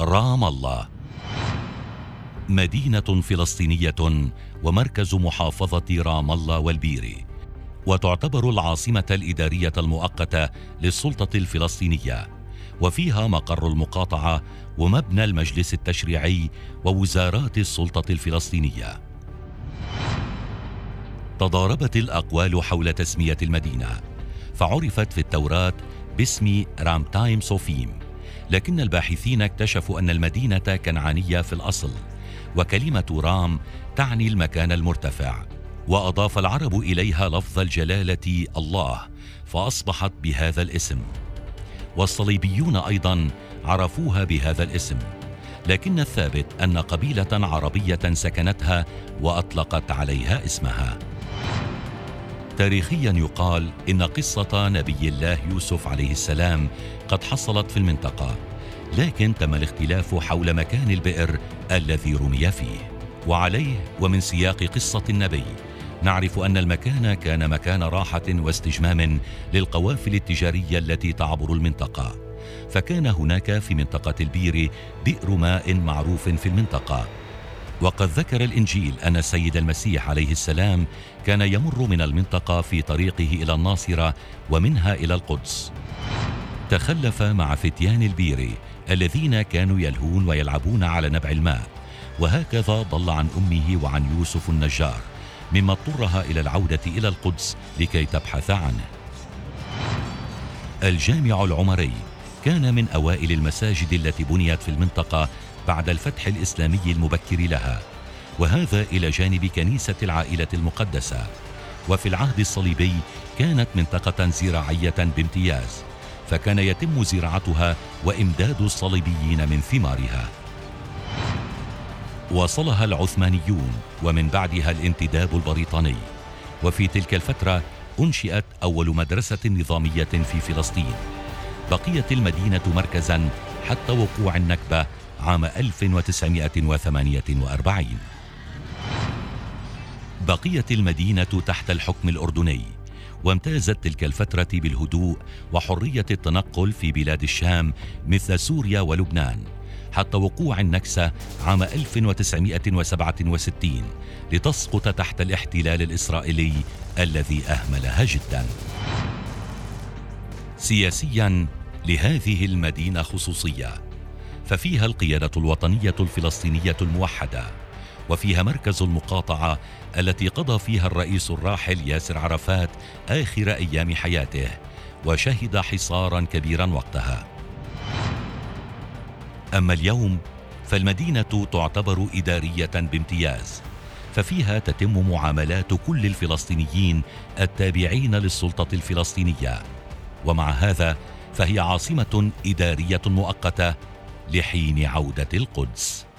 رام الله. مدينة فلسطينية ومركز محافظة رام الله والبيري وتعتبر العاصمة الإدارية المؤقتة للسلطة الفلسطينية. وفيها مقر المقاطعة ومبنى المجلس التشريعي ووزارات السلطة الفلسطينية. تضاربت الأقوال حول تسمية المدينة. فعرفت في التوراة باسم رامتايم صوفيم لكن الباحثين اكتشفوا أن المدينة كنعانية في الأصل وكلمة رام تعني المكان المرتفع وأضاف العرب إليها لفظ الجلالة الله فأصبحت بهذا الاسم. والصليبيون أيضا عرفوها بهذا الاسم لكن الثابت أن قبيلة عربية سكنتها وأطلقت عليها اسمها. تاريخيا يقال إن قصة نبي الله يوسف عليه السلام قد حصلت في المنطقة. لكن تم الاختلاف حول مكان البئر الذي رمي فيه. وعليه ومن سياق قصة النبي نعرف أن المكان كان مكان راحة واستجمام للقوافل التجارية التي تعبر المنطقة. فكان هناك في منطقة البير بئر ماء معروف في المنطقة. وقد ذكر الإنجيل أن السيد المسيح عليه السلام كان يمر من المنطقة في طريقه إلى الناصرة ومنها إلى القدس. تخلف مع فتيان البيري الذين كانوا يلهون ويلعبون على نبع الماء. وهكذا ضل عن أمه وعن يوسف النجار مما اضطرها إلى العودة إلى القدس لكي تبحث عنه. الجامع العمري كان من أوائل المساجد التي بنيت في المنطقة بعد الفتح الإسلامي المبكر لها وهذا إلى جانب كنيسة العائلة المقدسة. وفي العهد الصليبي كانت منطقة زراعية بامتياز. فكان يتم زراعتها وإمداد الصليبيين من ثمارها. وصلها العثمانيون ومن بعدها الانتداب البريطاني. وفي تلك الفترة أنشئت أول مدرسة نظامية في فلسطين. بقيت المدينة مركزا حتى وقوع النكبة عام 1948 بقيت المدينة تحت الحكم الأردني. وامتازت تلك الفترة بالهدوء وحرية التنقل في بلاد الشام مثل سوريا ولبنان حتى وقوع النكسة عام 1967 لتسقط تحت الاحتلال الإسرائيلي الذي أهملها جدا. سياسيا لهذه المدينة خصوصية ففيها القيادة الوطنية الفلسطينية الموحدة. وفيها مركز المقاطعة التي قضى فيها الرئيس الراحل ياسر عرفات آخر أيام حياته وشهد حصارا كبيرا وقتها. أما اليوم فالمدينة تعتبر إدارية بامتياز ففيها تتم معاملات كل الفلسطينيين التابعين للسلطة الفلسطينية. ومع هذا فهي عاصمة إدارية مؤقتة لحين عودة القدس.